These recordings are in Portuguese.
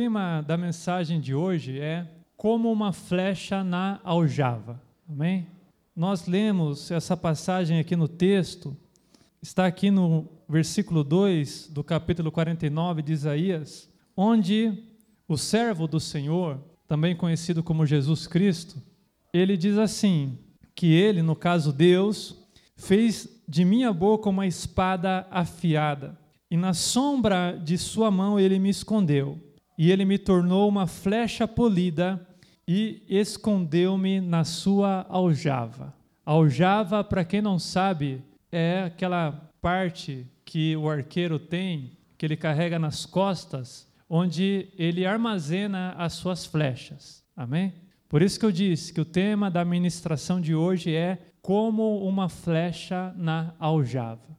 tema da mensagem de hoje é como uma flecha na aljava. Amém? Nós lemos essa passagem aqui no texto, está aqui no versículo 2 do capítulo 49 de Isaías, onde o servo do Senhor, também conhecido como Jesus Cristo, ele diz assim: que ele, no caso Deus, fez de minha boca uma espada afiada, e na sombra de sua mão ele me escondeu, e ele me tornou uma flecha polida e escondeu-me na sua aljava. Aljava, para quem não sabe, é aquela parte que o arqueiro tem, que ele carrega nas costas, onde ele armazena as suas flechas. Amém? Por isso que eu disse que o tema da ministração de hoje é como uma flecha na aljava.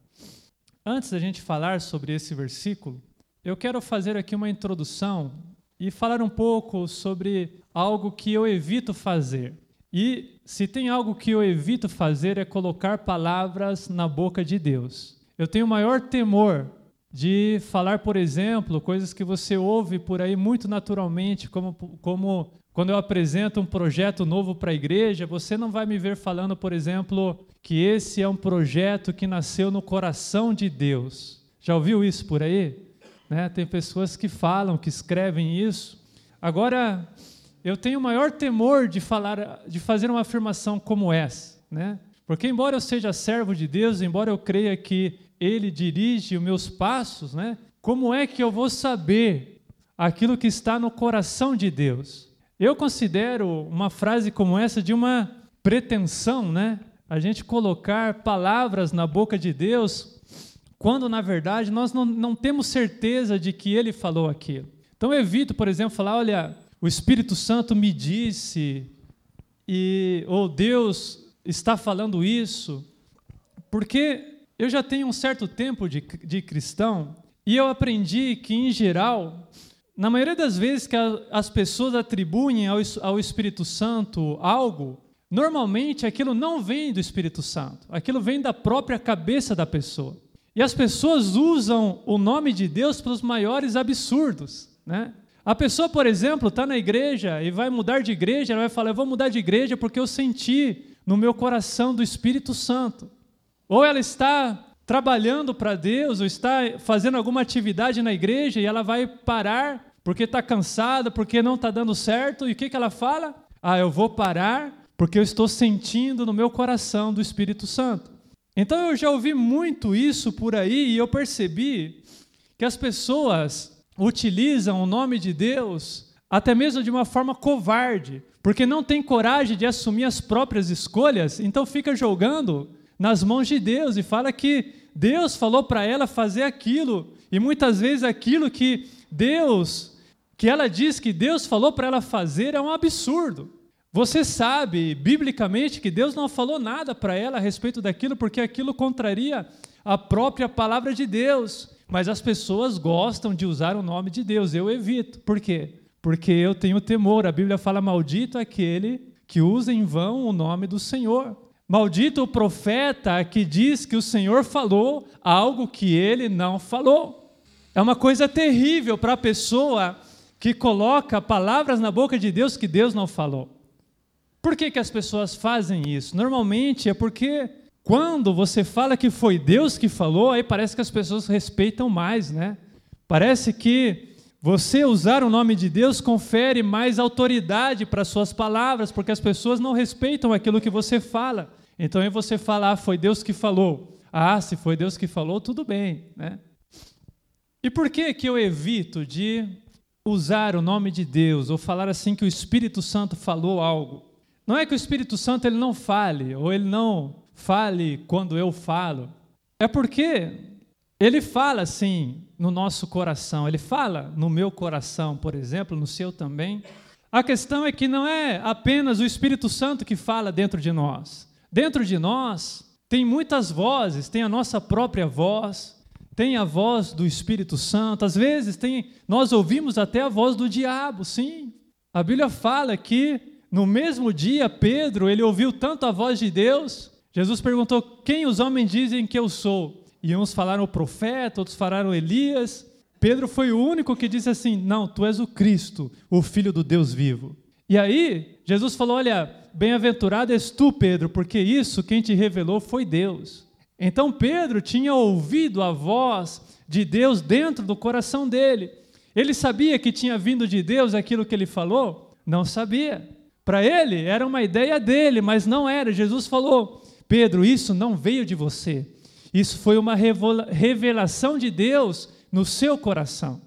Antes da gente falar sobre esse versículo, eu quero fazer aqui uma introdução e falar um pouco sobre algo que eu evito fazer. E se tem algo que eu evito fazer é colocar palavras na boca de Deus. Eu tenho maior temor de falar, por exemplo, coisas que você ouve por aí muito naturalmente, como, como quando eu apresento um projeto novo para a igreja, você não vai me ver falando, por exemplo, que esse é um projeto que nasceu no coração de Deus. Já ouviu isso por aí? Né? Tem pessoas que falam, que escrevem isso. Agora, eu tenho o maior temor de falar, de fazer uma afirmação como essa, né? Porque embora eu seja servo de Deus, embora eu creia que Ele dirige os meus passos, né? Como é que eu vou saber aquilo que está no coração de Deus? Eu considero uma frase como essa de uma pretensão, né? A gente colocar palavras na boca de Deus, quando na verdade nós não, não temos certeza de que Ele falou aquilo. Então eu evito, por exemplo, falar: olha, o Espírito Santo me disse, e ou Deus está falando isso, porque eu já tenho um certo tempo de, de cristão e eu aprendi que, em geral, na maioria das vezes que a, as pessoas atribuem ao, ao Espírito Santo algo, normalmente aquilo não vem do Espírito Santo, aquilo vem da própria cabeça da pessoa. E as pessoas usam o nome de Deus para os maiores absurdos. Né? A pessoa, por exemplo, está na igreja e vai mudar de igreja, ela vai falar: Eu vou mudar de igreja porque eu senti no meu coração do Espírito Santo. Ou ela está trabalhando para Deus, ou está fazendo alguma atividade na igreja e ela vai parar porque está cansada, porque não está dando certo. E o que, que ela fala? Ah, eu vou parar porque eu estou sentindo no meu coração do Espírito Santo. Então eu já ouvi muito isso por aí e eu percebi que as pessoas utilizam o nome de Deus até mesmo de uma forma covarde, porque não tem coragem de assumir as próprias escolhas, então fica jogando nas mãos de Deus e fala que Deus falou para ela fazer aquilo, e muitas vezes aquilo que Deus que ela diz que Deus falou para ela fazer é um absurdo. Você sabe, biblicamente, que Deus não falou nada para ela a respeito daquilo, porque aquilo contraria a própria palavra de Deus. Mas as pessoas gostam de usar o nome de Deus, eu evito. Por quê? Porque eu tenho temor. A Bíblia fala: maldito aquele que usa em vão o nome do Senhor. Maldito o profeta que diz que o Senhor falou algo que ele não falou. É uma coisa terrível para a pessoa que coloca palavras na boca de Deus que Deus não falou. Por que, que as pessoas fazem isso? Normalmente é porque quando você fala que foi Deus que falou, aí parece que as pessoas respeitam mais, né? Parece que você usar o nome de Deus confere mais autoridade para suas palavras, porque as pessoas não respeitam aquilo que você fala. Então, aí você falar, ah, foi Deus que falou. Ah, se foi Deus que falou, tudo bem, né? E por que que eu evito de usar o nome de Deus ou falar assim que o Espírito Santo falou algo. Não é que o Espírito Santo ele não fale ou ele não fale quando eu falo. É porque ele fala assim no nosso coração, ele fala no meu coração, por exemplo, no seu também. A questão é que não é apenas o Espírito Santo que fala dentro de nós. Dentro de nós tem muitas vozes, tem a nossa própria voz, tem a voz do Espírito Santo, às vezes tem, nós ouvimos até a voz do diabo, sim. A Bíblia fala que no mesmo dia Pedro, ele ouviu tanto a voz de Deus, Jesus perguntou: "Quem os homens dizem que eu sou?" E uns falaram o profeta, outros falaram Elias. Pedro foi o único que disse assim: Não, tu és o Cristo, o Filho do Deus vivo. E aí, Jesus falou: Olha, bem-aventurado és tu, Pedro, porque isso quem te revelou foi Deus. Então Pedro tinha ouvido a voz de Deus dentro do coração dele. Ele sabia que tinha vindo de Deus aquilo que ele falou? Não sabia. Para ele era uma ideia dele, mas não era. Jesus falou: Pedro, isso não veio de você. Isso foi uma revelação de Deus no seu coração.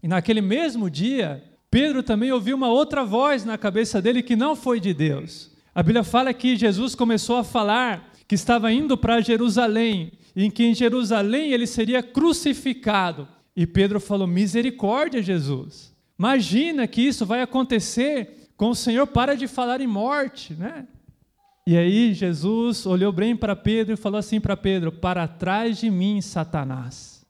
E naquele mesmo dia, Pedro também ouviu uma outra voz na cabeça dele que não foi de Deus. A Bíblia fala que Jesus começou a falar que estava indo para Jerusalém, em que em Jerusalém ele seria crucificado. E Pedro falou: Misericórdia, Jesus. Imagina que isso vai acontecer com o Senhor, para de falar em morte, né? E aí Jesus olhou bem para Pedro e falou assim para Pedro: Para trás de mim, Satanás.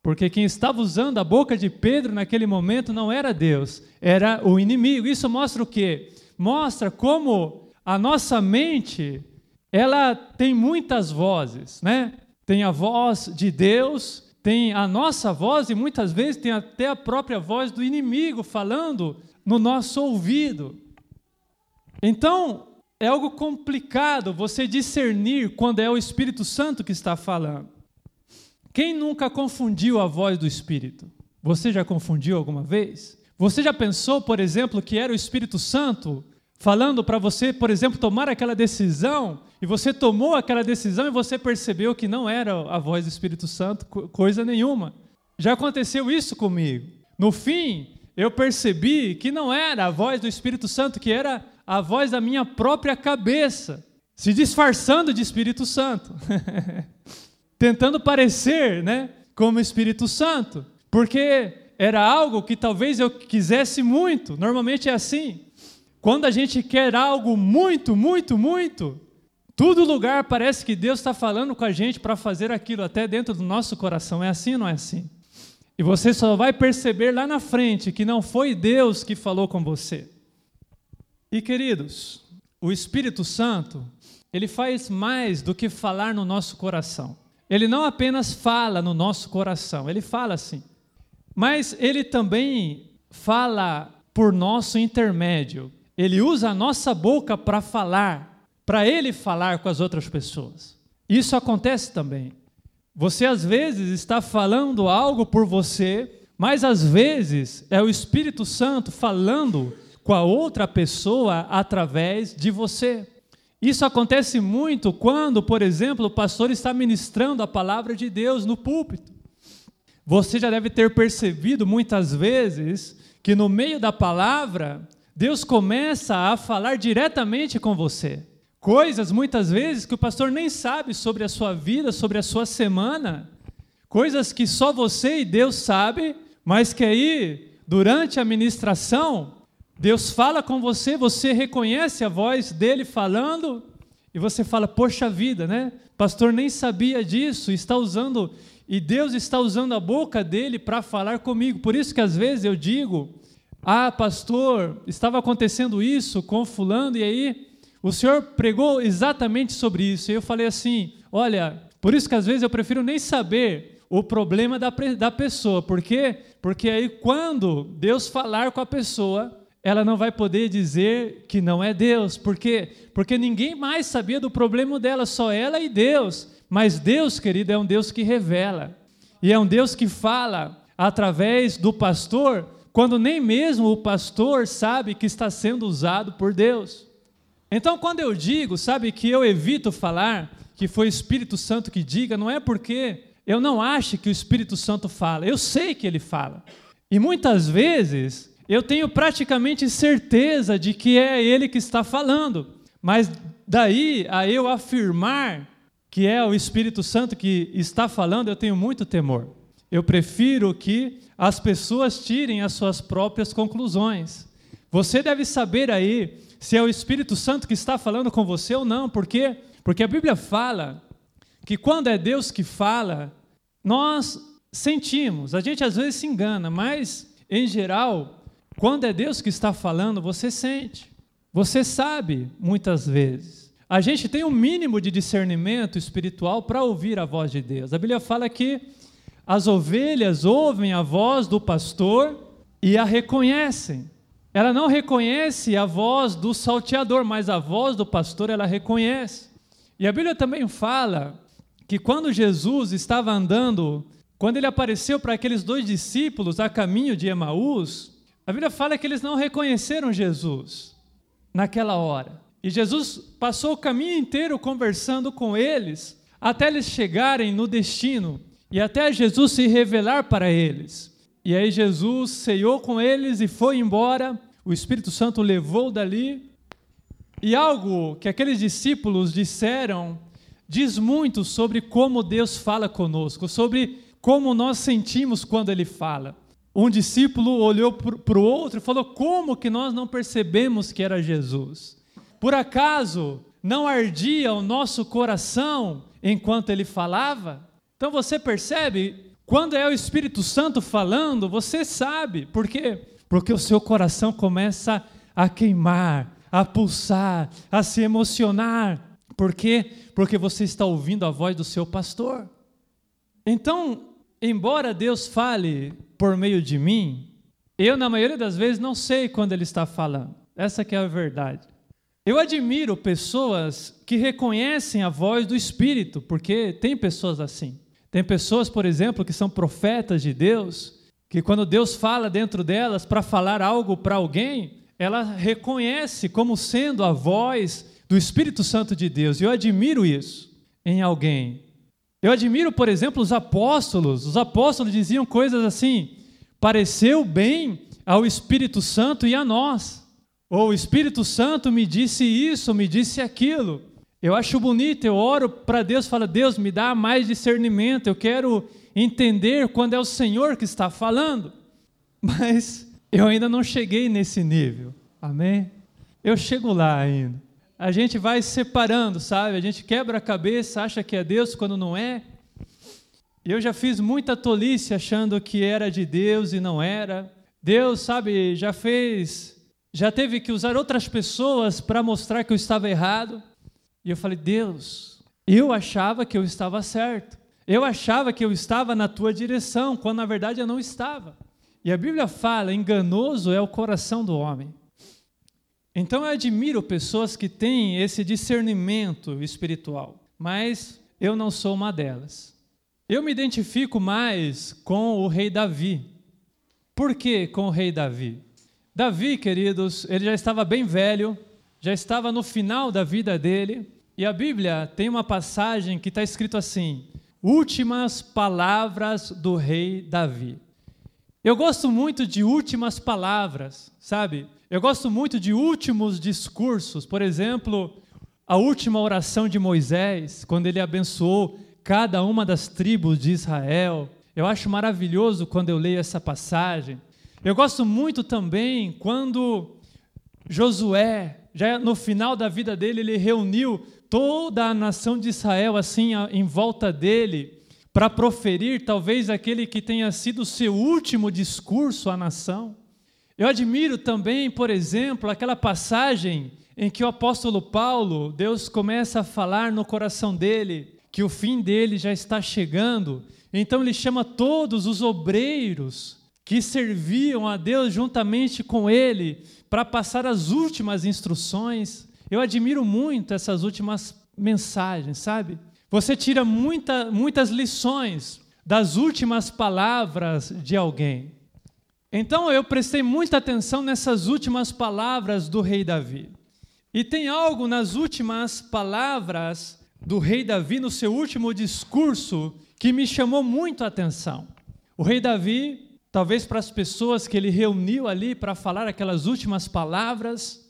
Porque quem estava usando a boca de Pedro naquele momento não era Deus, era o inimigo. Isso mostra o quê? Mostra como a nossa mente, ela tem muitas vozes, né? Tem a voz de Deus, tem a nossa voz e muitas vezes tem até a própria voz do inimigo falando no nosso ouvido. Então, é algo complicado você discernir quando é o Espírito Santo que está falando. Quem nunca confundiu a voz do Espírito? Você já confundiu alguma vez? Você já pensou, por exemplo, que era o Espírito Santo falando para você, por exemplo, tomar aquela decisão, e você tomou aquela decisão e você percebeu que não era a voz do Espírito Santo, coisa nenhuma. Já aconteceu isso comigo. No fim, eu percebi que não era a voz do Espírito Santo, que era a voz da minha própria cabeça, se disfarçando de Espírito Santo, tentando parecer, né, como Espírito Santo, porque era algo que talvez eu quisesse muito. Normalmente é assim. Quando a gente quer algo muito, muito, muito, todo lugar parece que Deus está falando com a gente para fazer aquilo, até dentro do nosso coração. É assim ou não é assim? E você só vai perceber lá na frente que não foi Deus que falou com você. E queridos, o Espírito Santo, ele faz mais do que falar no nosso coração. Ele não apenas fala no nosso coração, ele fala assim. Mas ele também fala por nosso intermédio. Ele usa a nossa boca para falar, para ele falar com as outras pessoas. Isso acontece também. Você às vezes está falando algo por você, mas às vezes é o Espírito Santo falando com a outra pessoa através de você. Isso acontece muito quando, por exemplo, o pastor está ministrando a palavra de Deus no púlpito. Você já deve ter percebido muitas vezes que no meio da palavra, Deus começa a falar diretamente com você. Coisas muitas vezes que o pastor nem sabe sobre a sua vida, sobre a sua semana. Coisas que só você e Deus sabe, mas que aí, durante a ministração, Deus fala com você, você reconhece a voz dele falando e você fala: "Poxa vida, né? pastor nem sabia disso, está usando e Deus está usando a boca dele para falar comigo". Por isso que às vezes eu digo: "Ah, pastor, estava acontecendo isso com fulano e aí o senhor pregou exatamente sobre isso. E eu falei assim: olha, por isso que às vezes eu prefiro nem saber o problema da, da pessoa. Por quê? Porque aí quando Deus falar com a pessoa, ela não vai poder dizer que não é Deus. Por quê? Porque ninguém mais sabia do problema dela, só ela e Deus. Mas Deus, querido, é um Deus que revela. E é um Deus que fala através do pastor, quando nem mesmo o pastor sabe que está sendo usado por Deus. Então, quando eu digo, sabe, que eu evito falar que foi o Espírito Santo que diga, não é porque eu não acho que o Espírito Santo fala, eu sei que ele fala. E muitas vezes eu tenho praticamente certeza de que é ele que está falando, mas daí a eu afirmar que é o Espírito Santo que está falando, eu tenho muito temor. Eu prefiro que as pessoas tirem as suas próprias conclusões. Você deve saber aí se é o Espírito Santo que está falando com você ou não. Por quê? Porque a Bíblia fala que quando é Deus que fala, nós sentimos. A gente às vezes se engana, mas em geral, quando é Deus que está falando, você sente. Você sabe muitas vezes. A gente tem um mínimo de discernimento espiritual para ouvir a voz de Deus. A Bíblia fala que as ovelhas ouvem a voz do pastor e a reconhecem. Ela não reconhece a voz do salteador, mas a voz do pastor ela reconhece. E a Bíblia também fala que quando Jesus estava andando, quando ele apareceu para aqueles dois discípulos a caminho de Emaús, a Bíblia fala que eles não reconheceram Jesus naquela hora. E Jesus passou o caminho inteiro conversando com eles, até eles chegarem no destino e até Jesus se revelar para eles. E aí Jesus ceiou com eles e foi embora. O Espírito Santo levou dali. E algo que aqueles discípulos disseram diz muito sobre como Deus fala conosco, sobre como nós sentimos quando Ele fala. Um discípulo olhou para o outro e falou: Como que nós não percebemos que era Jesus? Por acaso não ardia o nosso coração enquanto ele falava? Então você percebe, quando é o Espírito Santo falando, você sabe. Por quê? Porque o seu coração começa a queimar, a pulsar, a se emocionar. Por quê? Porque você está ouvindo a voz do seu pastor. Então, embora Deus fale por meio de mim, eu, na maioria das vezes, não sei quando Ele está falando. Essa que é a verdade. Eu admiro pessoas que reconhecem a voz do Espírito, porque tem pessoas assim. Tem pessoas, por exemplo, que são profetas de Deus, que quando Deus fala dentro delas para falar algo para alguém, ela reconhece como sendo a voz do Espírito Santo de Deus. E eu admiro isso em alguém. Eu admiro, por exemplo, os apóstolos. Os apóstolos diziam coisas assim: pareceu bem ao Espírito Santo e a nós. Ou o Espírito Santo me disse isso, me disse aquilo. Eu acho bonito, eu oro para Deus, falo, Deus, me dá mais discernimento, eu quero entender quando é o Senhor que está falando. Mas eu ainda não cheguei nesse nível. Amém? Eu chego lá ainda. A gente vai separando, sabe? A gente quebra a cabeça, acha que é Deus quando não é. Eu já fiz muita tolice achando que era de Deus e não era. Deus, sabe, já fez já teve que usar outras pessoas para mostrar que eu estava errado. E eu falei: Deus, eu achava que eu estava certo. Eu achava que eu estava na tua direção, quando na verdade eu não estava. E a Bíblia fala: enganoso é o coração do homem. Então eu admiro pessoas que têm esse discernimento espiritual, mas eu não sou uma delas. Eu me identifico mais com o rei Davi. Por que com o rei Davi? Davi, queridos, ele já estava bem velho, já estava no final da vida dele, e a Bíblia tem uma passagem que está escrito assim: Últimas palavras do rei Davi. Eu gosto muito de últimas palavras, sabe? Eu gosto muito de últimos discursos. Por exemplo, a última oração de Moisés, quando ele abençoou cada uma das tribos de Israel. Eu acho maravilhoso quando eu leio essa passagem. Eu gosto muito também quando Josué, já no final da vida dele, ele reuniu toda a nação de Israel assim em volta dele para proferir talvez aquele que tenha sido o seu último discurso à nação. Eu admiro também, por exemplo, aquela passagem em que o apóstolo Paulo, Deus começa a falar no coração dele que o fim dele já está chegando. Então ele chama todos os obreiros que serviam a Deus juntamente com ele para passar as últimas instruções. Eu admiro muito essas últimas mensagens, sabe? Você tira muita, muitas lições das últimas palavras de alguém. Então eu prestei muita atenção nessas últimas palavras do rei Davi. E tem algo nas últimas palavras do rei Davi, no seu último discurso, que me chamou muito a atenção. O rei Davi talvez para as pessoas que ele reuniu ali para falar aquelas últimas palavras.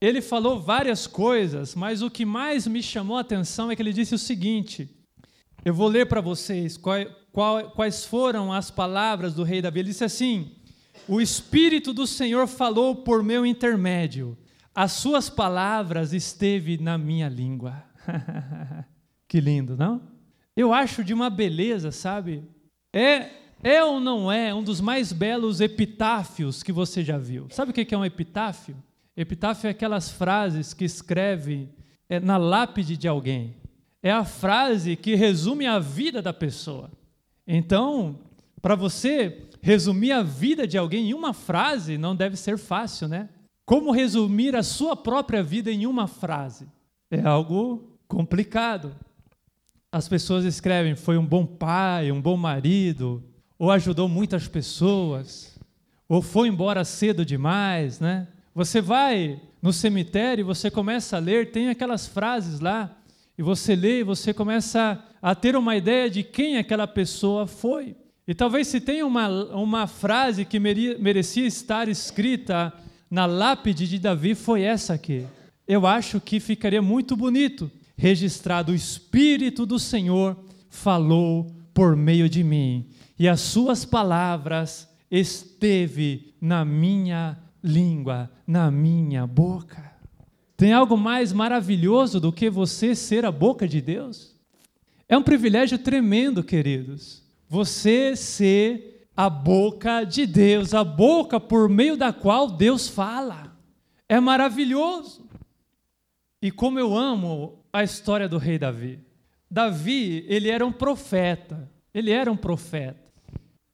Ele falou várias coisas, mas o que mais me chamou a atenção é que ele disse o seguinte: eu vou ler para vocês quais foram as palavras do rei Davi. Ele disse assim: O Espírito do Senhor falou por meu intermédio, as suas palavras esteve na minha língua. que lindo, não? Eu acho de uma beleza, sabe? É é ou não é um dos mais belos epitáfios que você já viu? Sabe o que é um epitáfio? Epitáfio é aquelas frases que escreve é, na lápide de alguém. É a frase que resume a vida da pessoa. Então, para você resumir a vida de alguém em uma frase não deve ser fácil, né? Como resumir a sua própria vida em uma frase? É algo complicado. As pessoas escrevem: foi um bom pai, um bom marido, ou ajudou muitas pessoas, ou foi embora cedo demais, né? Você vai no cemitério você começa a ler, tem aquelas frases lá, e você lê e você começa a ter uma ideia de quem aquela pessoa foi. E talvez se tenha uma, uma frase que merecia estar escrita na lápide de Davi, foi essa aqui. Eu acho que ficaria muito bonito registrado: o Espírito do Senhor falou por meio de mim, e as suas palavras esteve na minha língua, na minha boca. Tem algo mais maravilhoso do que você ser a boca de Deus? É um privilégio tremendo, queridos você ser a boca de Deus, a boca por meio da qual Deus fala. É maravilhoso. E como eu amo a história do rei Davi. Davi, ele era um profeta. Ele era um profeta.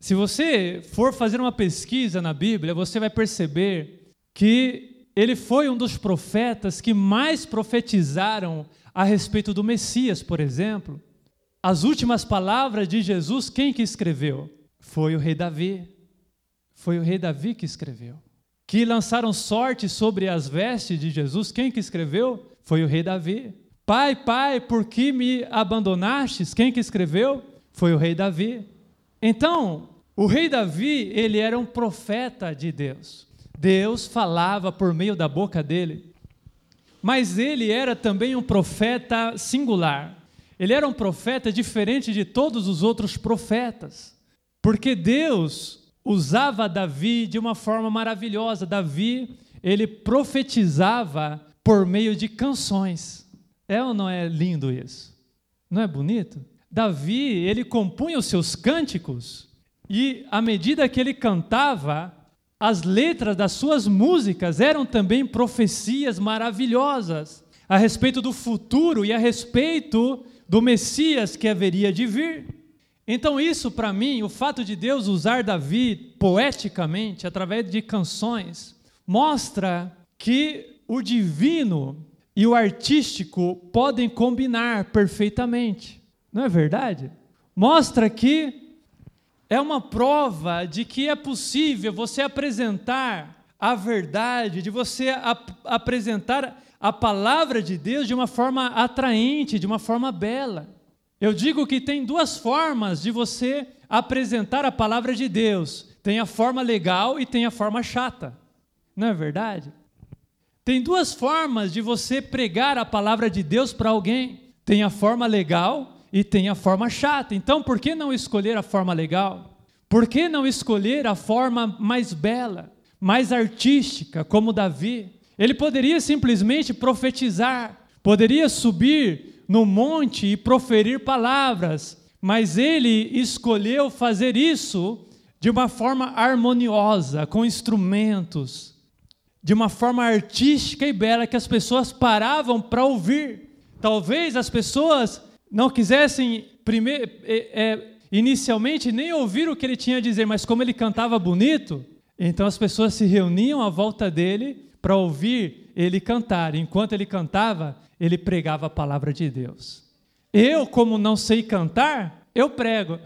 Se você for fazer uma pesquisa na Bíblia, você vai perceber que ele foi um dos profetas que mais profetizaram a respeito do Messias, por exemplo. As últimas palavras de Jesus, quem que escreveu? Foi o rei Davi. Foi o rei Davi que escreveu. Que lançaram sorte sobre as vestes de Jesus, quem que escreveu? Foi o rei Davi. Pai, pai, por que me abandonastes? Quem que escreveu? Foi o rei Davi. Então, o rei Davi, ele era um profeta de Deus. Deus falava por meio da boca dele. Mas ele era também um profeta singular. Ele era um profeta diferente de todos os outros profetas, porque Deus usava Davi de uma forma maravilhosa. Davi, ele profetizava por meio de canções. É ou não é lindo isso? Não é bonito? Davi, ele compunha os seus cânticos e à medida que ele cantava, as letras das suas músicas eram também profecias maravilhosas a respeito do futuro e a respeito do Messias que haveria de vir. Então, isso para mim, o fato de Deus usar Davi poeticamente, através de canções, mostra que o divino e o artístico podem combinar perfeitamente. Não é verdade? Mostra que é uma prova de que é possível você apresentar a verdade, de você ap apresentar a palavra de Deus de uma forma atraente, de uma forma bela. Eu digo que tem duas formas de você apresentar a palavra de Deus: tem a forma legal e tem a forma chata. Não é verdade? Tem duas formas de você pregar a palavra de Deus para alguém: tem a forma legal e tem a forma chata. Então, por que não escolher a forma legal? Por que não escolher a forma mais bela, mais artística, como Davi? Ele poderia simplesmente profetizar, poderia subir no monte e proferir palavras, mas ele escolheu fazer isso de uma forma harmoniosa, com instrumentos, de uma forma artística e bela que as pessoas paravam para ouvir. Talvez as pessoas não quisessem é, é, inicialmente nem ouvir o que ele tinha a dizer, mas como ele cantava bonito, então as pessoas se reuniam à volta dele para ouvir ele cantar. Enquanto ele cantava, ele pregava a palavra de Deus. Eu, como não sei cantar, eu prego.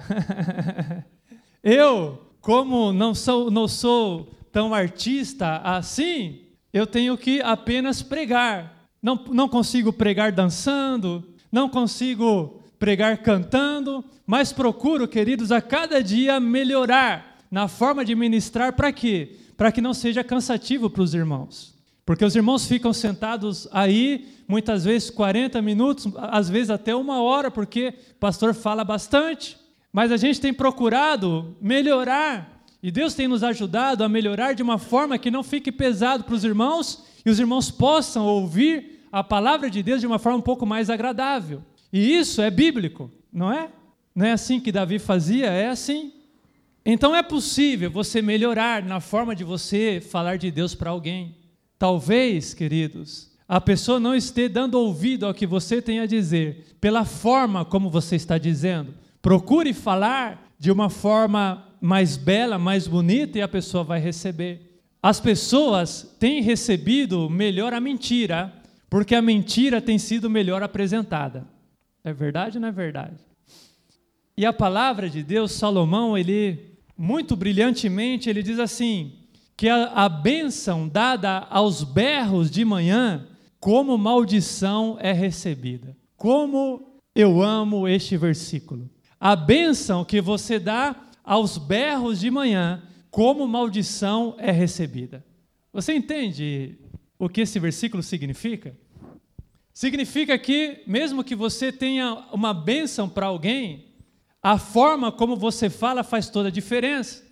eu, como não sou, não sou tão artista assim, eu tenho que apenas pregar. Não, não consigo pregar dançando, não consigo pregar cantando, mas procuro, queridos, a cada dia melhorar na forma de ministrar para quê? para que não seja cansativo para os irmãos. Porque os irmãos ficam sentados aí, muitas vezes 40 minutos, às vezes até uma hora, porque o pastor fala bastante. Mas a gente tem procurado melhorar, e Deus tem nos ajudado a melhorar de uma forma que não fique pesado para os irmãos e os irmãos possam ouvir a palavra de Deus de uma forma um pouco mais agradável. E isso é bíblico, não é? Não é assim que Davi fazia? É assim. Então é possível você melhorar na forma de você falar de Deus para alguém. Talvez, queridos, a pessoa não esteja dando ouvido ao que você tem a dizer, pela forma como você está dizendo. Procure falar de uma forma mais bela, mais bonita e a pessoa vai receber. As pessoas têm recebido melhor a mentira, porque a mentira tem sido melhor apresentada. É verdade ou não é verdade? E a palavra de Deus, Salomão, ele muito brilhantemente, ele diz assim: que a, a bênção dada aos berros de manhã, como maldição é recebida. Como eu amo este versículo. A bênção que você dá aos berros de manhã, como maldição é recebida. Você entende o que esse versículo significa? Significa que, mesmo que você tenha uma bênção para alguém, a forma como você fala faz toda a diferença.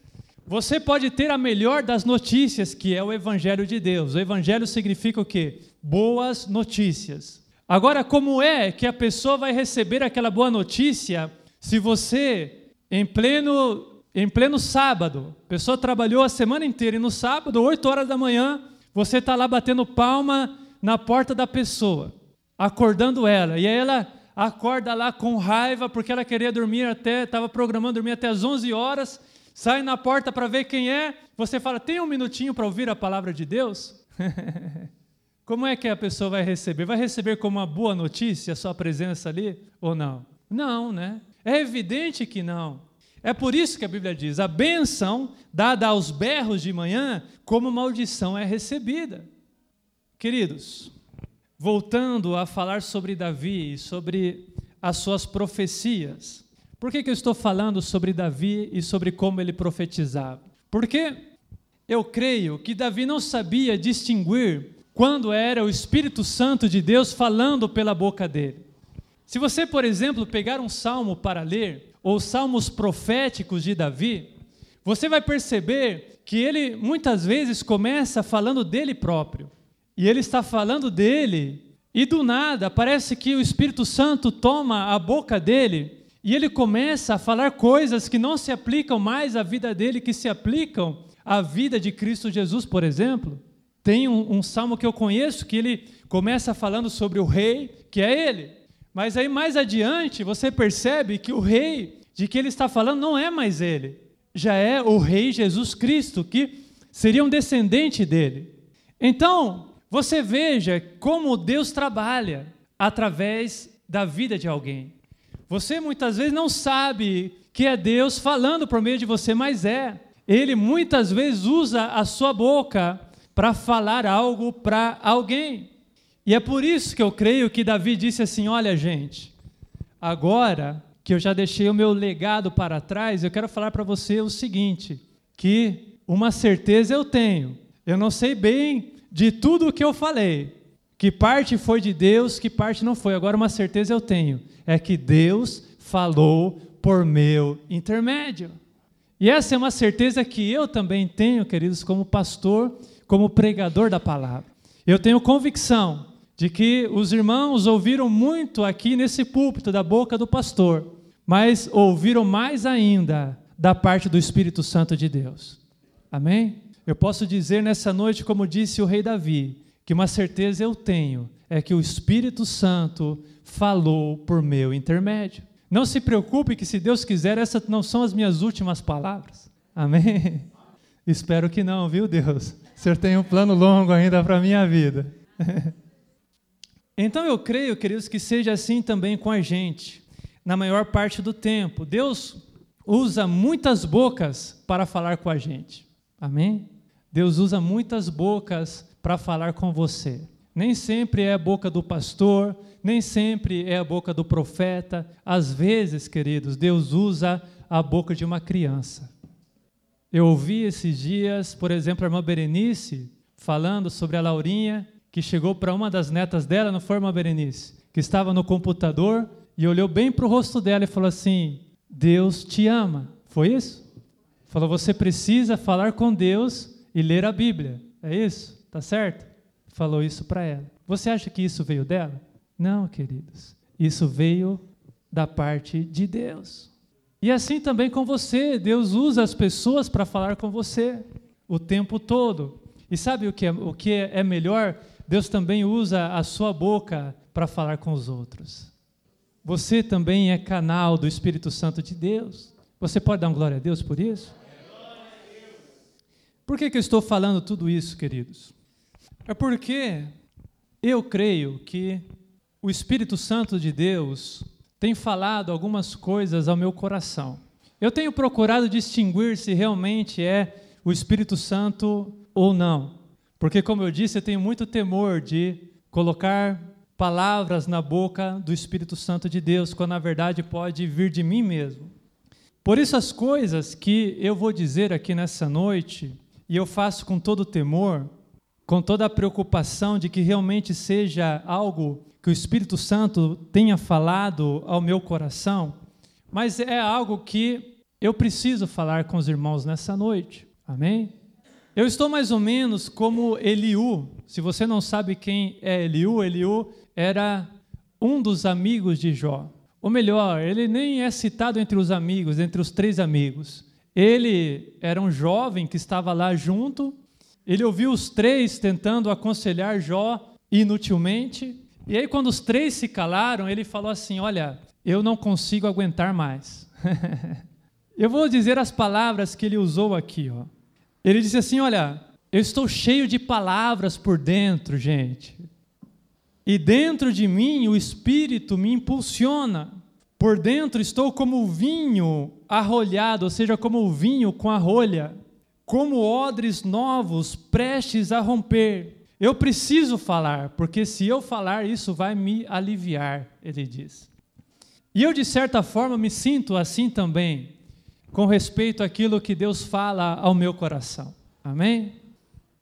Você pode ter a melhor das notícias, que é o Evangelho de Deus. O Evangelho significa o quê? Boas notícias. Agora, como é que a pessoa vai receber aquela boa notícia se você, em pleno, em pleno sábado, a pessoa trabalhou a semana inteira e no sábado, 8 horas da manhã, você está lá batendo palma na porta da pessoa, acordando ela, e aí ela acorda lá com raiva porque ela queria dormir até, estava programando dormir até as 11 horas, sai na porta para ver quem é, você fala, tem um minutinho para ouvir a palavra de Deus? como é que a pessoa vai receber? Vai receber como uma boa notícia a sua presença ali ou não? Não, né? É evidente que não. É por isso que a Bíblia diz: a bênção dada aos berros de manhã, como maldição é recebida. Queridos, voltando a falar sobre Davi e sobre as suas profecias, por que, que eu estou falando sobre Davi e sobre como ele profetizava? Porque eu creio que Davi não sabia distinguir quando era o Espírito Santo de Deus falando pela boca dele. Se você, por exemplo, pegar um salmo para ler, ou salmos proféticos de Davi, você vai perceber que ele muitas vezes começa falando dele próprio. E ele está falando dele, e do nada parece que o Espírito Santo toma a boca dele e ele começa a falar coisas que não se aplicam mais à vida dele, que se aplicam à vida de Cristo Jesus, por exemplo. Tem um, um salmo que eu conheço que ele começa falando sobre o rei, que é ele. Mas aí mais adiante você percebe que o rei de que ele está falando não é mais ele, já é o rei Jesus Cristo, que seria um descendente dele. Então, você veja como Deus trabalha através da vida de alguém. Você muitas vezes não sabe que é Deus falando por meio de você, mas é. Ele muitas vezes usa a sua boca para falar algo para alguém. E é por isso que eu creio que Davi disse assim: Olha, gente, agora que eu já deixei o meu legado para trás, eu quero falar para você o seguinte: que uma certeza eu tenho, eu não sei bem de tudo o que eu falei, que parte foi de Deus, que parte não foi. Agora, uma certeza eu tenho: é que Deus falou por meu intermédio. E essa é uma certeza que eu também tenho, queridos, como pastor, como pregador da palavra. Eu tenho convicção de que os irmãos ouviram muito aqui nesse púlpito da boca do pastor, mas ouviram mais ainda da parte do Espírito Santo de Deus. Amém? Eu posso dizer nessa noite, como disse o rei Davi, que uma certeza eu tenho é que o Espírito Santo falou por meu intermédio. Não se preocupe que se Deus quiser, essas não são as minhas últimas palavras. Amém? Espero que não, viu, Deus? O Senhor tem um plano longo ainda para a minha vida. Então eu creio, queridos, que seja assim também com a gente, na maior parte do tempo. Deus usa muitas bocas para falar com a gente. Amém? Deus usa muitas bocas para falar com você. Nem sempre é a boca do pastor, nem sempre é a boca do profeta. Às vezes, queridos, Deus usa a boca de uma criança. Eu ouvi esses dias, por exemplo, a irmã Berenice falando sobre a Laurinha que chegou para uma das netas dela, não foi uma Berenice, que estava no computador e olhou bem para o rosto dela e falou assim: Deus te ama. Foi isso? Falou: você precisa falar com Deus e ler a Bíblia. É isso? Tá certo? Falou isso para ela. Você acha que isso veio dela? Não, queridos. Isso veio da parte de Deus. E assim também com você. Deus usa as pessoas para falar com você o tempo todo. E sabe o que é, o que é melhor? Deus também usa a sua boca para falar com os outros. Você também é canal do Espírito Santo de Deus. Você pode dar glória a Deus por isso? Por que, que eu estou falando tudo isso, queridos? É porque eu creio que o Espírito Santo de Deus tem falado algumas coisas ao meu coração. Eu tenho procurado distinguir se realmente é o Espírito Santo ou não. Porque, como eu disse, eu tenho muito temor de colocar palavras na boca do Espírito Santo de Deus, quando na verdade pode vir de mim mesmo. Por isso, as coisas que eu vou dizer aqui nessa noite, e eu faço com todo temor, com toda a preocupação de que realmente seja algo que o Espírito Santo tenha falado ao meu coração, mas é algo que eu preciso falar com os irmãos nessa noite. Amém? Eu estou mais ou menos como Eliú. Se você não sabe quem é Eliú, Eliú era um dos amigos de Jó. Ou melhor, ele nem é citado entre os amigos, entre os três amigos. Ele era um jovem que estava lá junto. Ele ouviu os três tentando aconselhar Jó inutilmente. E aí, quando os três se calaram, ele falou assim: Olha, eu não consigo aguentar mais. eu vou dizer as palavras que ele usou aqui. Ó. Ele disse assim: Olha, eu estou cheio de palavras por dentro, gente. E dentro de mim o Espírito me impulsiona. Por dentro estou como o vinho arrolhado, ou seja, como o vinho com a rolha, como odres novos prestes a romper. Eu preciso falar, porque se eu falar, isso vai me aliviar, ele diz. E eu, de certa forma, me sinto assim também, com respeito àquilo que Deus fala ao meu coração. Amém?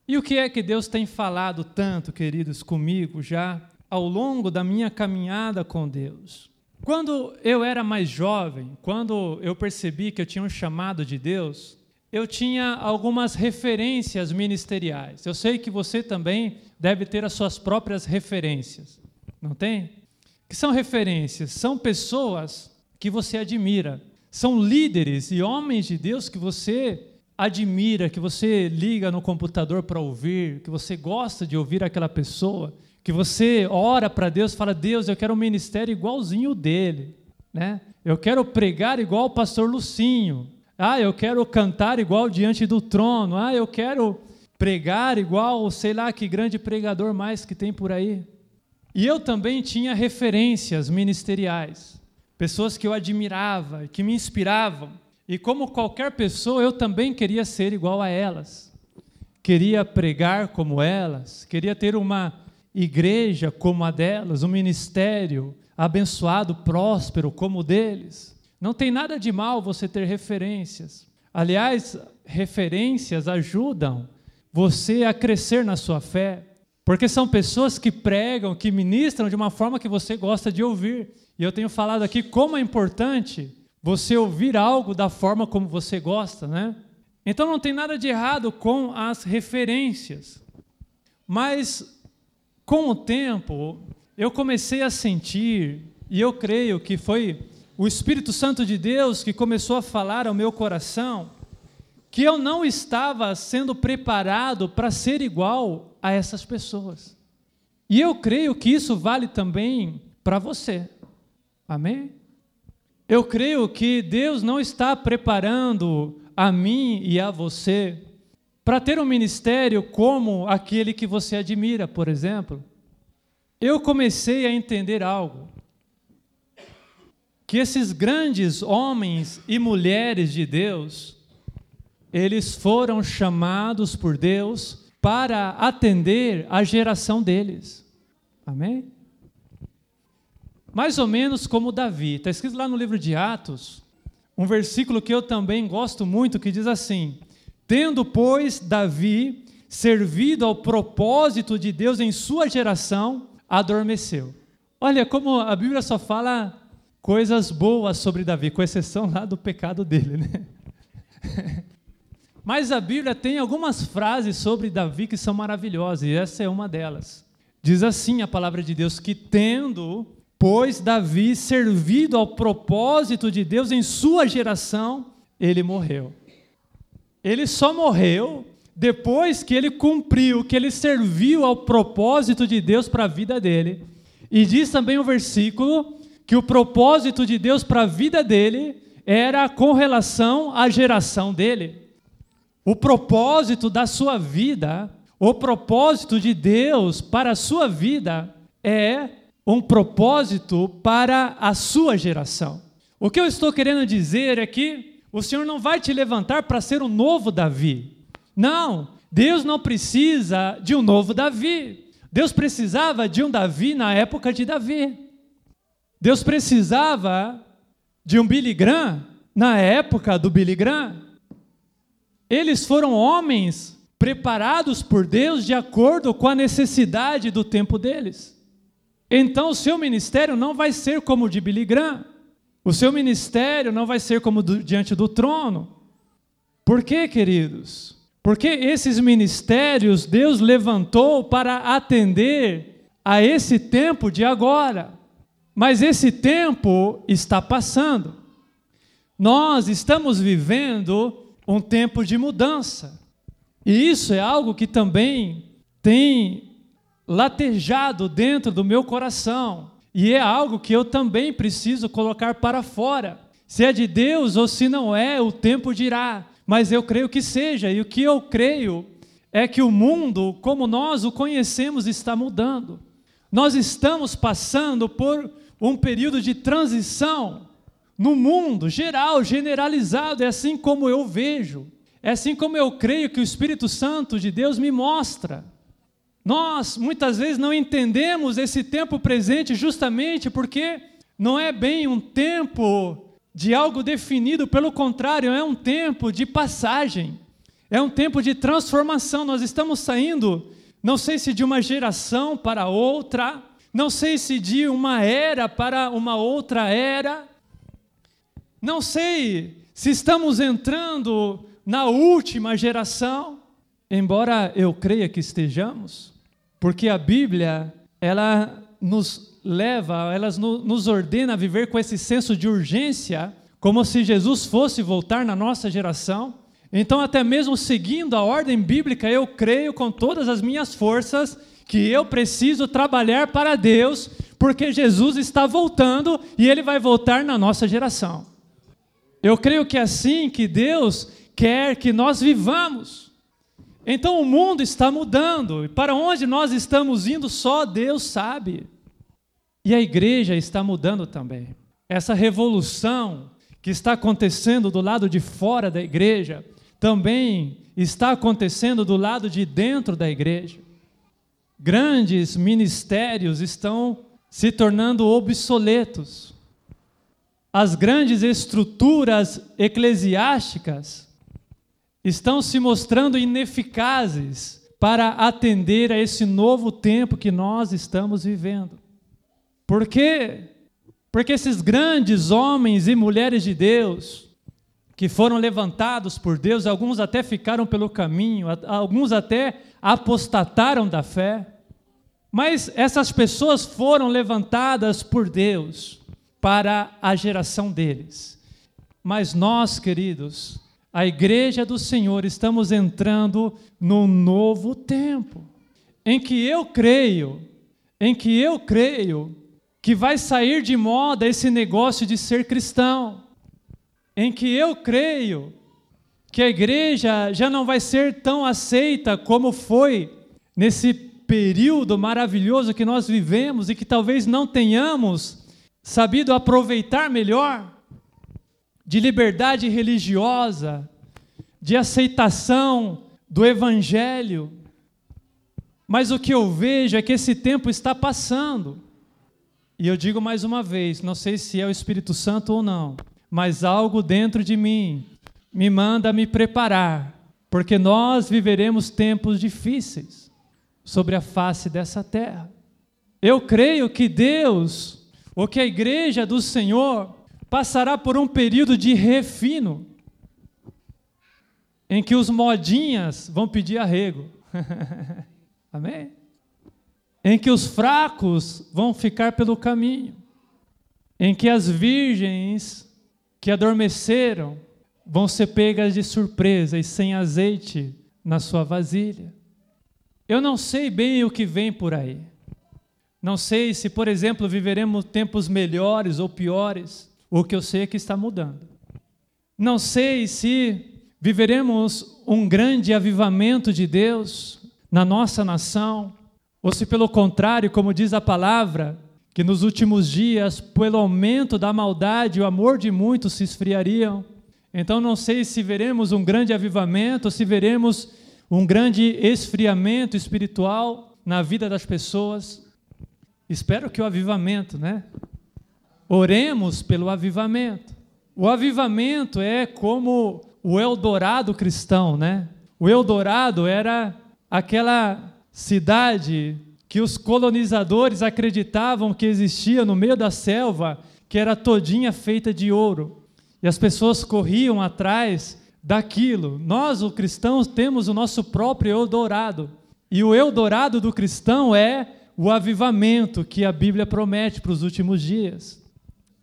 E o que é que Deus tem falado tanto, queridos, comigo já ao longo da minha caminhada com Deus? Quando eu era mais jovem, quando eu percebi que eu tinha um chamado de Deus, eu tinha algumas referências ministeriais. Eu sei que você também deve ter as suas próprias referências, não tem? Que são referências? São pessoas que você admira, são líderes e homens de Deus que você admira, que você liga no computador para ouvir, que você gosta de ouvir aquela pessoa, que você ora para Deus, fala: "Deus, eu quero um ministério igualzinho dele", né? Eu quero pregar igual o pastor Lucinho. Ah, eu quero cantar igual diante do trono. Ah, eu quero pregar igual, sei lá que grande pregador mais que tem por aí. E eu também tinha referências ministeriais pessoas que eu admirava, que me inspiravam. E como qualquer pessoa, eu também queria ser igual a elas. Queria pregar como elas, queria ter uma igreja como a delas, um ministério abençoado, próspero como o deles. Não tem nada de mal você ter referências. Aliás, referências ajudam você a crescer na sua fé, porque são pessoas que pregam, que ministram de uma forma que você gosta de ouvir. E eu tenho falado aqui como é importante você ouvir algo da forma como você gosta, né? Então não tem nada de errado com as referências. Mas com o tempo, eu comecei a sentir, e eu creio que foi o Espírito Santo de Deus que começou a falar ao meu coração, que eu não estava sendo preparado para ser igual a essas pessoas. E eu creio que isso vale também para você. Amém? Eu creio que Deus não está preparando a mim e a você para ter um ministério como aquele que você admira, por exemplo. Eu comecei a entender algo. Que esses grandes homens e mulheres de Deus, eles foram chamados por Deus para atender a geração deles. Amém? mais ou menos como Davi. Está escrito lá no livro de Atos, um versículo que eu também gosto muito, que diz assim: Tendo, pois, Davi servido ao propósito de Deus em sua geração, adormeceu. Olha como a Bíblia só fala coisas boas sobre Davi, com exceção lá do pecado dele, né? Mas a Bíblia tem algumas frases sobre Davi que são maravilhosas, e essa é uma delas. Diz assim a palavra de Deus: que tendo Pois Davi, servido ao propósito de Deus em sua geração, ele morreu. Ele só morreu depois que ele cumpriu, que ele serviu ao propósito de Deus para a vida dele. E diz também o versículo que o propósito de Deus para a vida dele era com relação à geração dele. O propósito da sua vida, o propósito de Deus para a sua vida é um propósito para a sua geração. O que eu estou querendo dizer é que o Senhor não vai te levantar para ser um novo Davi. Não, Deus não precisa de um novo Davi. Deus precisava de um Davi na época de Davi. Deus precisava de um Billy Graham na época do Billy Graham. Eles foram homens preparados por Deus de acordo com a necessidade do tempo deles. Então o seu ministério não vai ser como o de Billy Graham. O seu ministério não vai ser como do, diante do trono. Por quê, queridos? Porque esses ministérios Deus levantou para atender a esse tempo de agora. Mas esse tempo está passando. Nós estamos vivendo um tempo de mudança. E isso é algo que também tem latejado dentro do meu coração. E é algo que eu também preciso colocar para fora. Se é de Deus ou se não é, o tempo dirá. Mas eu creio que seja. E o que eu creio é que o mundo, como nós o conhecemos, está mudando. Nós estamos passando por um período de transição no mundo geral, generalizado, é assim como eu vejo, é assim como eu creio que o Espírito Santo de Deus me mostra. Nós muitas vezes não entendemos esse tempo presente justamente porque não é bem um tempo de algo definido, pelo contrário, é um tempo de passagem, é um tempo de transformação. Nós estamos saindo, não sei se de uma geração para outra, não sei se de uma era para uma outra era, não sei se estamos entrando na última geração, embora eu creia que estejamos, porque a Bíblia, ela nos leva, ela nos ordena a viver com esse senso de urgência, como se Jesus fosse voltar na nossa geração. Então, até mesmo seguindo a ordem bíblica, eu creio com todas as minhas forças que eu preciso trabalhar para Deus, porque Jesus está voltando e ele vai voltar na nossa geração. Eu creio que é assim que Deus quer que nós vivamos. Então o mundo está mudando, e para onde nós estamos indo só Deus sabe. E a igreja está mudando também. Essa revolução que está acontecendo do lado de fora da igreja também está acontecendo do lado de dentro da igreja. Grandes ministérios estão se tornando obsoletos as grandes estruturas eclesiásticas estão se mostrando ineficazes para atender a esse novo tempo que nós estamos vivendo. Por quê? Porque esses grandes homens e mulheres de Deus, que foram levantados por Deus, alguns até ficaram pelo caminho, alguns até apostataram da fé, mas essas pessoas foram levantadas por Deus para a geração deles. Mas nós, queridos, a igreja do Senhor, estamos entrando num novo tempo, em que eu creio, em que eu creio que vai sair de moda esse negócio de ser cristão, em que eu creio que a igreja já não vai ser tão aceita como foi nesse período maravilhoso que nós vivemos e que talvez não tenhamos sabido aproveitar melhor de liberdade religiosa, de aceitação do Evangelho. Mas o que eu vejo é que esse tempo está passando. E eu digo mais uma vez: não sei se é o Espírito Santo ou não, mas algo dentro de mim me manda me preparar, porque nós viveremos tempos difíceis sobre a face dessa terra. Eu creio que Deus ou que a igreja do Senhor passará por um período de refino, em que os modinhas vão pedir arrego. Amém? Em que os fracos vão ficar pelo caminho, em que as virgens que adormeceram vão ser pegas de surpresa e sem azeite na sua vasilha. Eu não sei bem o que vem por aí. Não sei se, por exemplo, viveremos tempos melhores ou piores. O que eu sei é que está mudando. Não sei se viveremos um grande avivamento de Deus na nossa nação, ou se pelo contrário, como diz a palavra, que nos últimos dias, pelo aumento da maldade, o amor de muitos se esfriariam. Então não sei se veremos um grande avivamento, ou se veremos um grande esfriamento espiritual na vida das pessoas. Espero que o avivamento, né? Oremos pelo avivamento. O avivamento é como o Eldorado cristão, né? O Eldorado era aquela cidade que os colonizadores acreditavam que existia no meio da selva, que era todinha feita de ouro. E as pessoas corriam atrás daquilo. Nós, os cristãos, temos o nosso próprio Eldorado. E o Eldorado do cristão é o avivamento que a Bíblia promete para os últimos dias.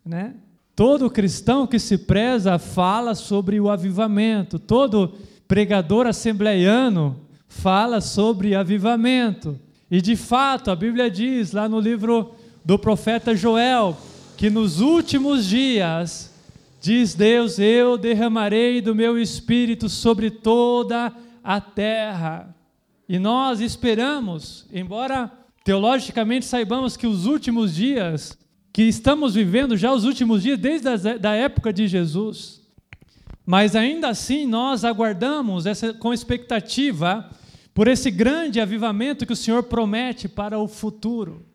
Né? Todo cristão que se preza fala sobre o avivamento, todo pregador assembleiano fala sobre avivamento. E de fato, a Bíblia diz lá no livro do profeta Joel que nos últimos dias, diz Deus, eu derramarei do meu espírito sobre toda a terra. E nós esperamos, embora teologicamente saibamos que os últimos dias que estamos vivendo já os últimos dias, desde a da época de Jesus. Mas ainda assim nós aguardamos essa, com expectativa por esse grande avivamento que o Senhor promete para o futuro.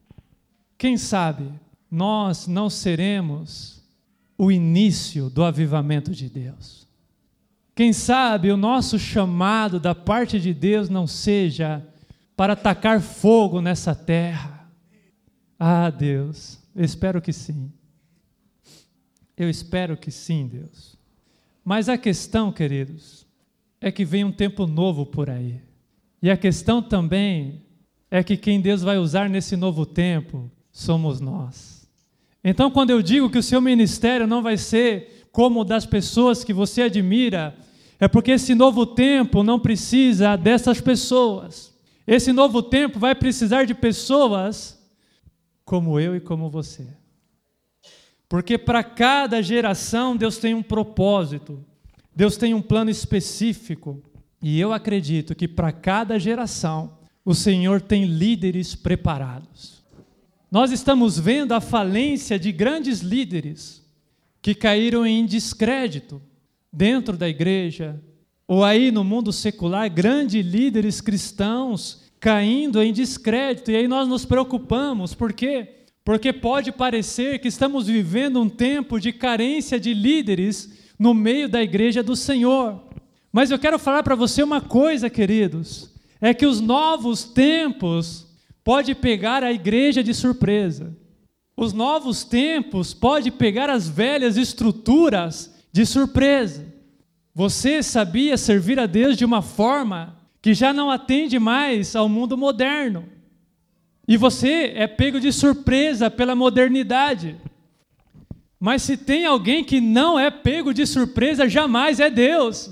Quem sabe nós não seremos o início do avivamento de Deus. Quem sabe o nosso chamado da parte de Deus não seja para atacar fogo nessa terra. Ah, Deus, eu espero que sim. Eu espero que sim, Deus. Mas a questão, queridos, é que vem um tempo novo por aí. E a questão também é que quem Deus vai usar nesse novo tempo somos nós. Então, quando eu digo que o seu ministério não vai ser como o das pessoas que você admira, é porque esse novo tempo não precisa dessas pessoas. Esse novo tempo vai precisar de pessoas como eu e como você. Porque para cada geração Deus tem um propósito, Deus tem um plano específico, e eu acredito que para cada geração o Senhor tem líderes preparados. Nós estamos vendo a falência de grandes líderes que caíram em descrédito dentro da igreja, ou aí no mundo secular, grandes líderes cristãos caindo em descrédito, e aí nós nos preocupamos, por quê? Porque pode parecer que estamos vivendo um tempo de carência de líderes no meio da igreja do Senhor. Mas eu quero falar para você uma coisa, queridos, é que os novos tempos pode pegar a igreja de surpresa. Os novos tempos pode pegar as velhas estruturas de surpresa. Você sabia servir a Deus de uma forma que já não atende mais ao mundo moderno. E você é pego de surpresa pela modernidade. Mas se tem alguém que não é pego de surpresa, jamais é Deus.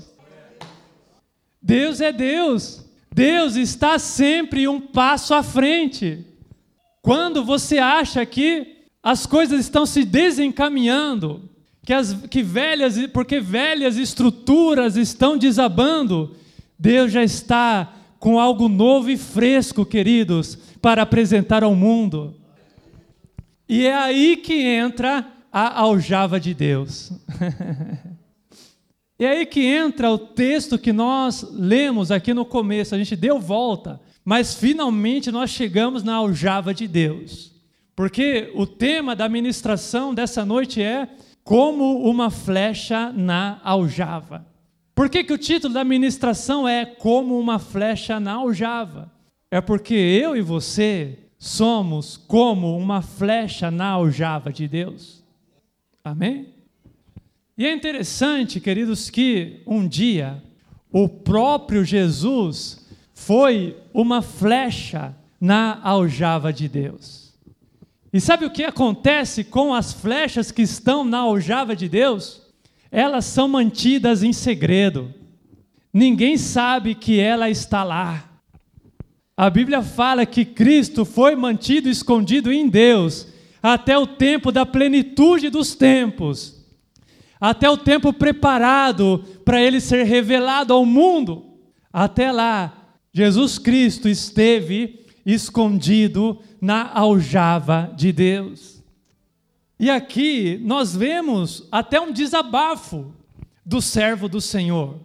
Deus é Deus. Deus está sempre um passo à frente. Quando você acha que as coisas estão se desencaminhando, que as que velhas, porque velhas estruturas estão desabando, Deus já está com algo novo e fresco, queridos, para apresentar ao mundo. E é aí que entra a aljava de Deus. é aí que entra o texto que nós lemos aqui no começo. A gente deu volta, mas finalmente nós chegamos na aljava de Deus. Porque o tema da ministração dessa noite é como uma flecha na aljava. Por que, que o título da ministração é Como uma flecha na aljava? É porque eu e você somos como uma flecha na aljava de Deus. Amém? E é interessante, queridos, que um dia o próprio Jesus foi uma flecha na aljava de Deus. E sabe o que acontece com as flechas que estão na aljava de Deus? elas são mantidas em segredo. Ninguém sabe que ela está lá. A Bíblia fala que Cristo foi mantido escondido em Deus até o tempo da plenitude dos tempos. até o tempo preparado para ele ser revelado ao mundo. Até lá, Jesus Cristo esteve escondido na aljava de Deus. E aqui nós vemos até um desabafo do servo do Senhor.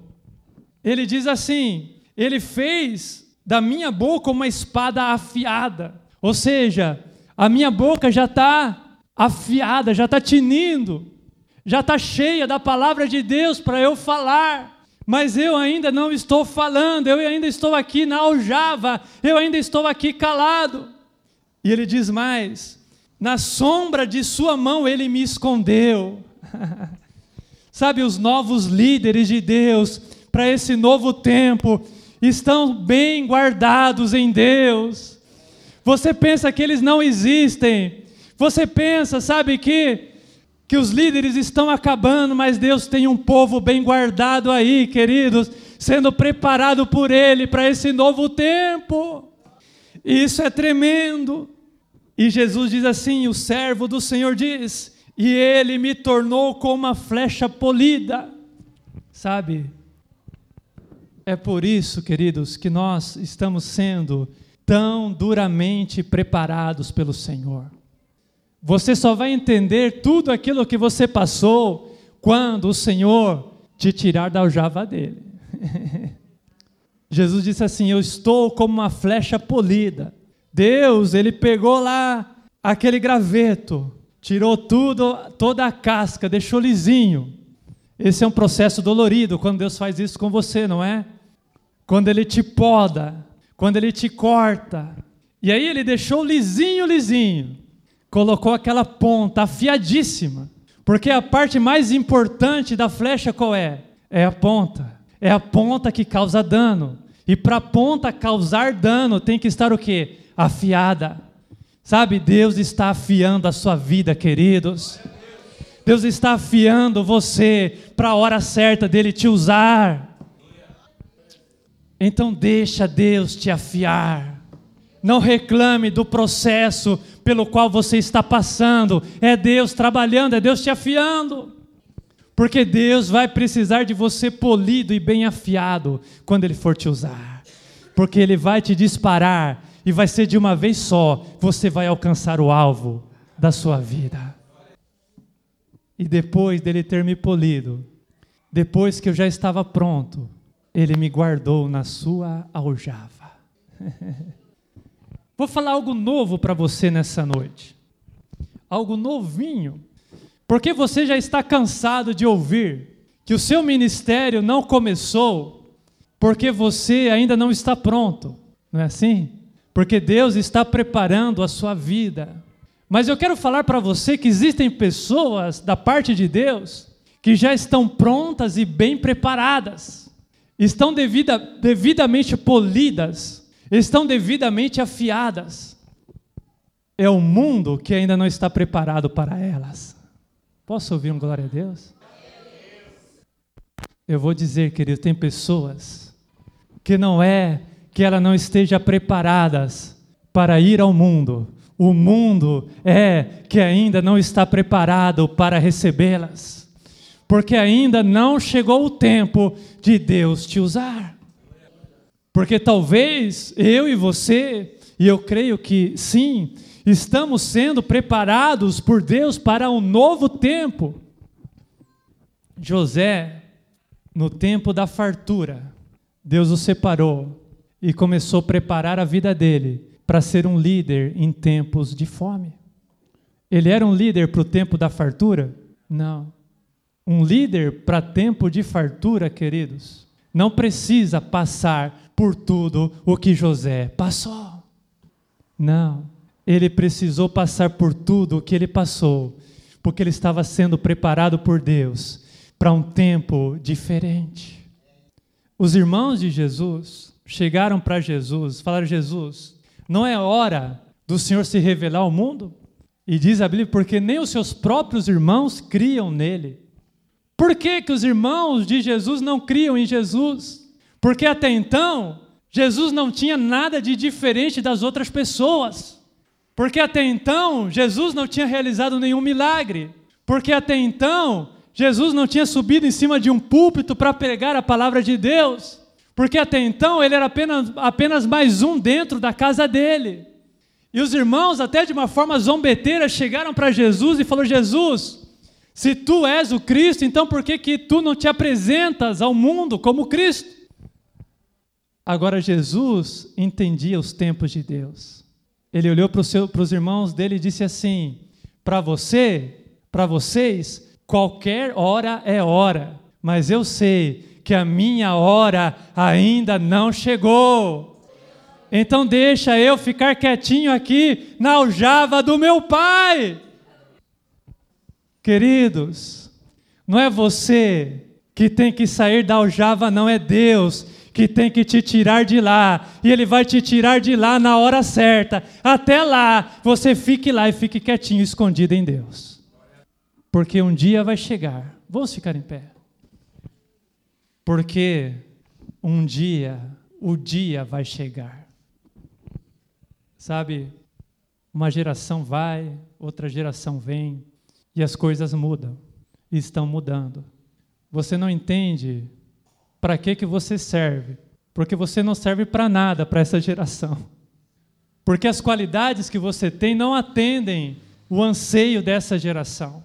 Ele diz assim: Ele fez da minha boca uma espada afiada. Ou seja, a minha boca já está afiada, já está tinindo, já está cheia da palavra de Deus para eu falar. Mas eu ainda não estou falando, eu ainda estou aqui na aljava, eu ainda estou aqui calado. E ele diz mais: na sombra de sua mão ele me escondeu. Sabe, os novos líderes de Deus para esse novo tempo estão bem guardados em Deus. Você pensa que eles não existem. Você pensa, sabe que que os líderes estão acabando, mas Deus tem um povo bem guardado aí, queridos, sendo preparado por ele para esse novo tempo. Isso é tremendo. E Jesus diz assim: o servo do Senhor diz: "E ele me tornou como uma flecha polida". Sabe? É por isso, queridos, que nós estamos sendo tão duramente preparados pelo Senhor. Você só vai entender tudo aquilo que você passou quando o Senhor te tirar da aljava dele. Jesus disse assim: Eu estou como uma flecha polida. Deus, ele pegou lá aquele graveto, tirou tudo, toda a casca, deixou lisinho. Esse é um processo dolorido quando Deus faz isso com você, não é? Quando ele te poda, quando ele te corta. E aí ele deixou lisinho, lisinho. Colocou aquela ponta afiadíssima. Porque a parte mais importante da flecha qual é? É a ponta. É a ponta que causa dano. E para a ponta causar dano tem que estar o quê? Afiada. Sabe, Deus está afiando a sua vida, queridos. Deus está afiando você para a hora certa dele te usar. Então deixa Deus te afiar. Não reclame do processo pelo qual você está passando. É Deus trabalhando, é Deus te afiando. Porque Deus vai precisar de você polido e bem afiado quando Ele for te usar. Porque Ele vai te disparar e vai ser de uma vez só. Você vai alcançar o alvo da sua vida. E depois dele ter me polido, depois que eu já estava pronto, ele me guardou na sua aljava. Vou falar algo novo para você nessa noite. Algo novinho. Porque você já está cansado de ouvir que o seu ministério não começou porque você ainda não está pronto. Não é assim? Porque Deus está preparando a sua vida. Mas eu quero falar para você que existem pessoas da parte de Deus que já estão prontas e bem preparadas estão devida, devidamente polidas, estão devidamente afiadas. É o mundo que ainda não está preparado para elas. Posso ouvir um glória a Deus? Eu vou dizer, querido, tem pessoas que não é que elas não estejam preparadas para ir ao mundo. O mundo é que ainda não está preparado para recebê-las porque ainda não chegou o tempo de Deus te usar. Porque talvez eu e você, e eu creio que sim, estamos sendo preparados por Deus para um novo tempo. José, no tempo da fartura, Deus o separou e começou a preparar a vida dele para ser um líder em tempos de fome. Ele era um líder para o tempo da fartura? Não. Um líder para tempo de fartura, queridos, não precisa passar por tudo o que José passou. Não, ele precisou passar por tudo o que ele passou, porque ele estava sendo preparado por Deus para um tempo diferente. Os irmãos de Jesus chegaram para Jesus, falaram: Jesus, não é hora do Senhor se revelar ao mundo? E diz a Bíblia, porque nem os seus próprios irmãos criam nele. Por que, que os irmãos de Jesus não criam em Jesus? Porque até então, Jesus não tinha nada de diferente das outras pessoas. Porque até então, Jesus não tinha realizado nenhum milagre. Porque até então, Jesus não tinha subido em cima de um púlpito para pregar a palavra de Deus, porque até então ele era apenas, apenas mais um dentro da casa dele. E os irmãos, até de uma forma zombeteira, chegaram para Jesus e falaram: Jesus, se tu és o Cristo, então por que, que tu não te apresentas ao mundo como Cristo? Agora, Jesus entendia os tempos de Deus. Ele olhou para os irmãos dele e disse assim: Para você, para vocês, qualquer hora é hora, mas eu sei que a minha hora ainda não chegou. Então deixa eu ficar quietinho aqui na aljava do meu pai. Queridos, não é você que tem que sair da aljava, não é Deus que tem que te tirar de lá, e Ele vai te tirar de lá na hora certa. Até lá, você fique lá e fique quietinho, escondido em Deus. Porque um dia vai chegar. Vamos ficar em pé. Porque um dia, o dia vai chegar Sabe, uma geração vai, outra geração vem, e as coisas mudam, e estão mudando. Você não entende para que, que você serve, porque você não serve para nada para essa geração. Porque as qualidades que você tem não atendem o anseio dessa geração.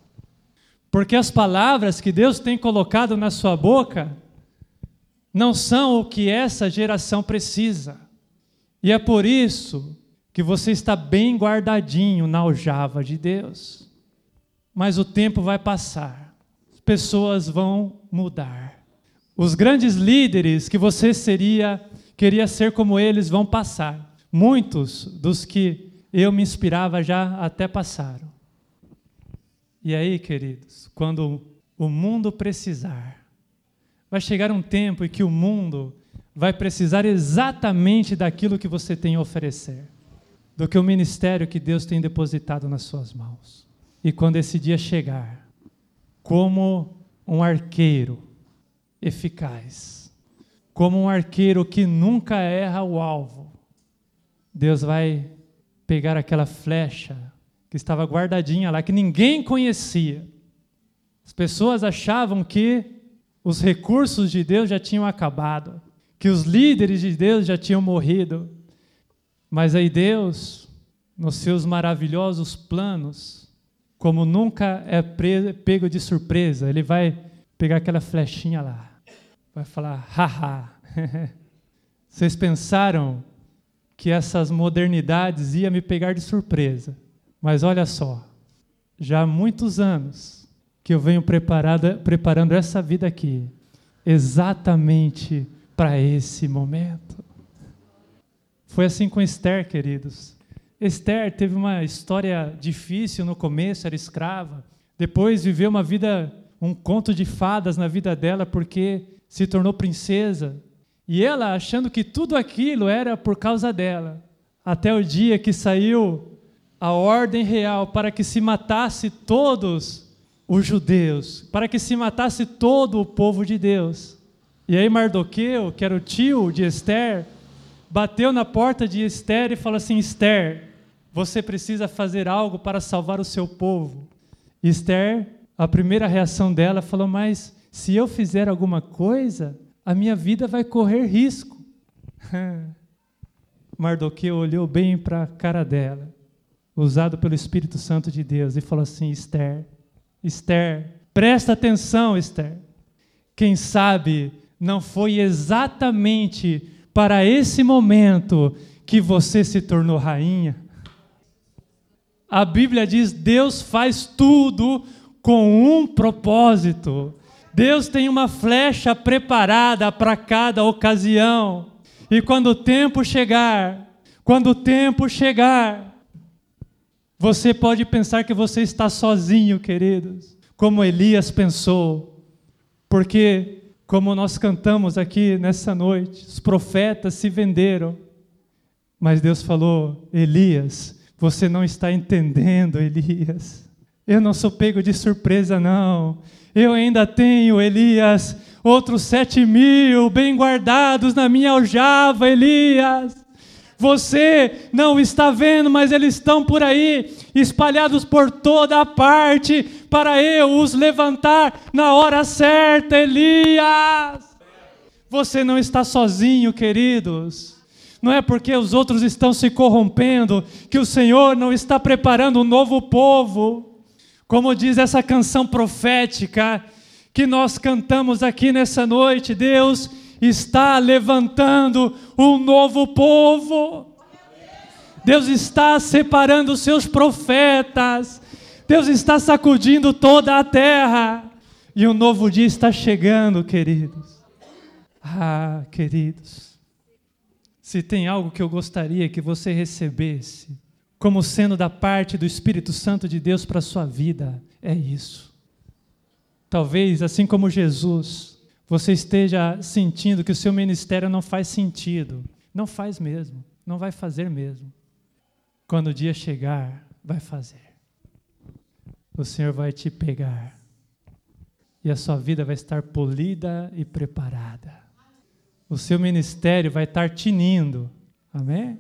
Porque as palavras que Deus tem colocado na sua boca não são o que essa geração precisa. E é por isso que você está bem guardadinho na aljava de Deus. Mas o tempo vai passar, as pessoas vão mudar. Os grandes líderes que você seria, queria ser como eles, vão passar. Muitos dos que eu me inspirava já até passaram. E aí, queridos, quando o mundo precisar, vai chegar um tempo em que o mundo vai precisar exatamente daquilo que você tem a oferecer do que o ministério que Deus tem depositado nas suas mãos. E quando esse dia chegar, como um arqueiro eficaz, como um arqueiro que nunca erra o alvo, Deus vai pegar aquela flecha que estava guardadinha lá, que ninguém conhecia. As pessoas achavam que os recursos de Deus já tinham acabado, que os líderes de Deus já tinham morrido, mas aí Deus, nos seus maravilhosos planos, como nunca é pego de surpresa, ele vai pegar aquela flechinha lá, vai falar, haha. Vocês pensaram que essas modernidades iam me pegar de surpresa, mas olha só, já há muitos anos que eu venho preparando essa vida aqui, exatamente para esse momento. Foi assim com Esther, queridos. Esther teve uma história difícil no começo, era escrava. Depois viveu uma vida, um conto de fadas na vida dela, porque se tornou princesa. E ela achando que tudo aquilo era por causa dela. Até o dia que saiu a ordem real para que se matasse todos os judeus, para que se matasse todo o povo de Deus. E aí Mardoqueu, que era o tio de Esther, bateu na porta de Esther e falou assim: Esther, você precisa fazer algo para salvar o seu povo. Esther, a primeira reação dela falou: Mas se eu fizer alguma coisa, a minha vida vai correr risco. Mardoqueu olhou bem para a cara dela, usado pelo Espírito Santo de Deus, e falou assim: Esther, Esther, presta atenção, Esther. Quem sabe não foi exatamente para esse momento que você se tornou rainha. A Bíblia diz: Deus faz tudo com um propósito. Deus tem uma flecha preparada para cada ocasião. E quando o tempo chegar, quando o tempo chegar, você pode pensar que você está sozinho, queridos, como Elias pensou, porque como nós cantamos aqui nessa noite, os profetas se venderam, mas Deus falou: Elias, você não está entendendo, Elias. Eu não sou pego de surpresa, não. Eu ainda tenho, Elias, outros sete mil bem guardados na minha aljava, Elias. Você não está vendo, mas eles estão por aí espalhados por toda parte, para eu os levantar na hora certa, Elias. Você não está sozinho, queridos. Não é porque os outros estão se corrompendo que o Senhor não está preparando um novo povo. Como diz essa canção profética que nós cantamos aqui nessa noite, Deus está levantando um novo povo. Deus está separando os seus profetas. Deus está sacudindo toda a terra. E um novo dia está chegando, queridos. Ah, queridos. Se tem algo que eu gostaria que você recebesse, como sendo da parte do Espírito Santo de Deus para a sua vida, é isso. Talvez, assim como Jesus, você esteja sentindo que o seu ministério não faz sentido. Não faz mesmo, não vai fazer mesmo. Quando o dia chegar, vai fazer. O Senhor vai te pegar. E a sua vida vai estar polida e preparada. O seu ministério vai estar tinindo. Amém?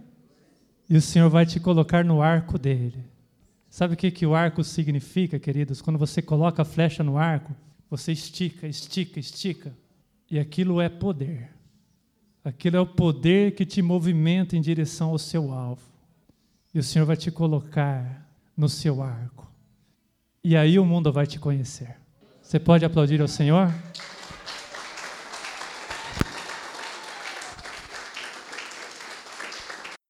E o Senhor vai te colocar no arco dele. Sabe o que, que o arco significa, queridos? Quando você coloca a flecha no arco, você estica, estica, estica. E aquilo é poder. Aquilo é o poder que te movimenta em direção ao seu alvo e o Senhor vai te colocar no seu arco. E aí o mundo vai te conhecer. Você pode aplaudir ao Senhor?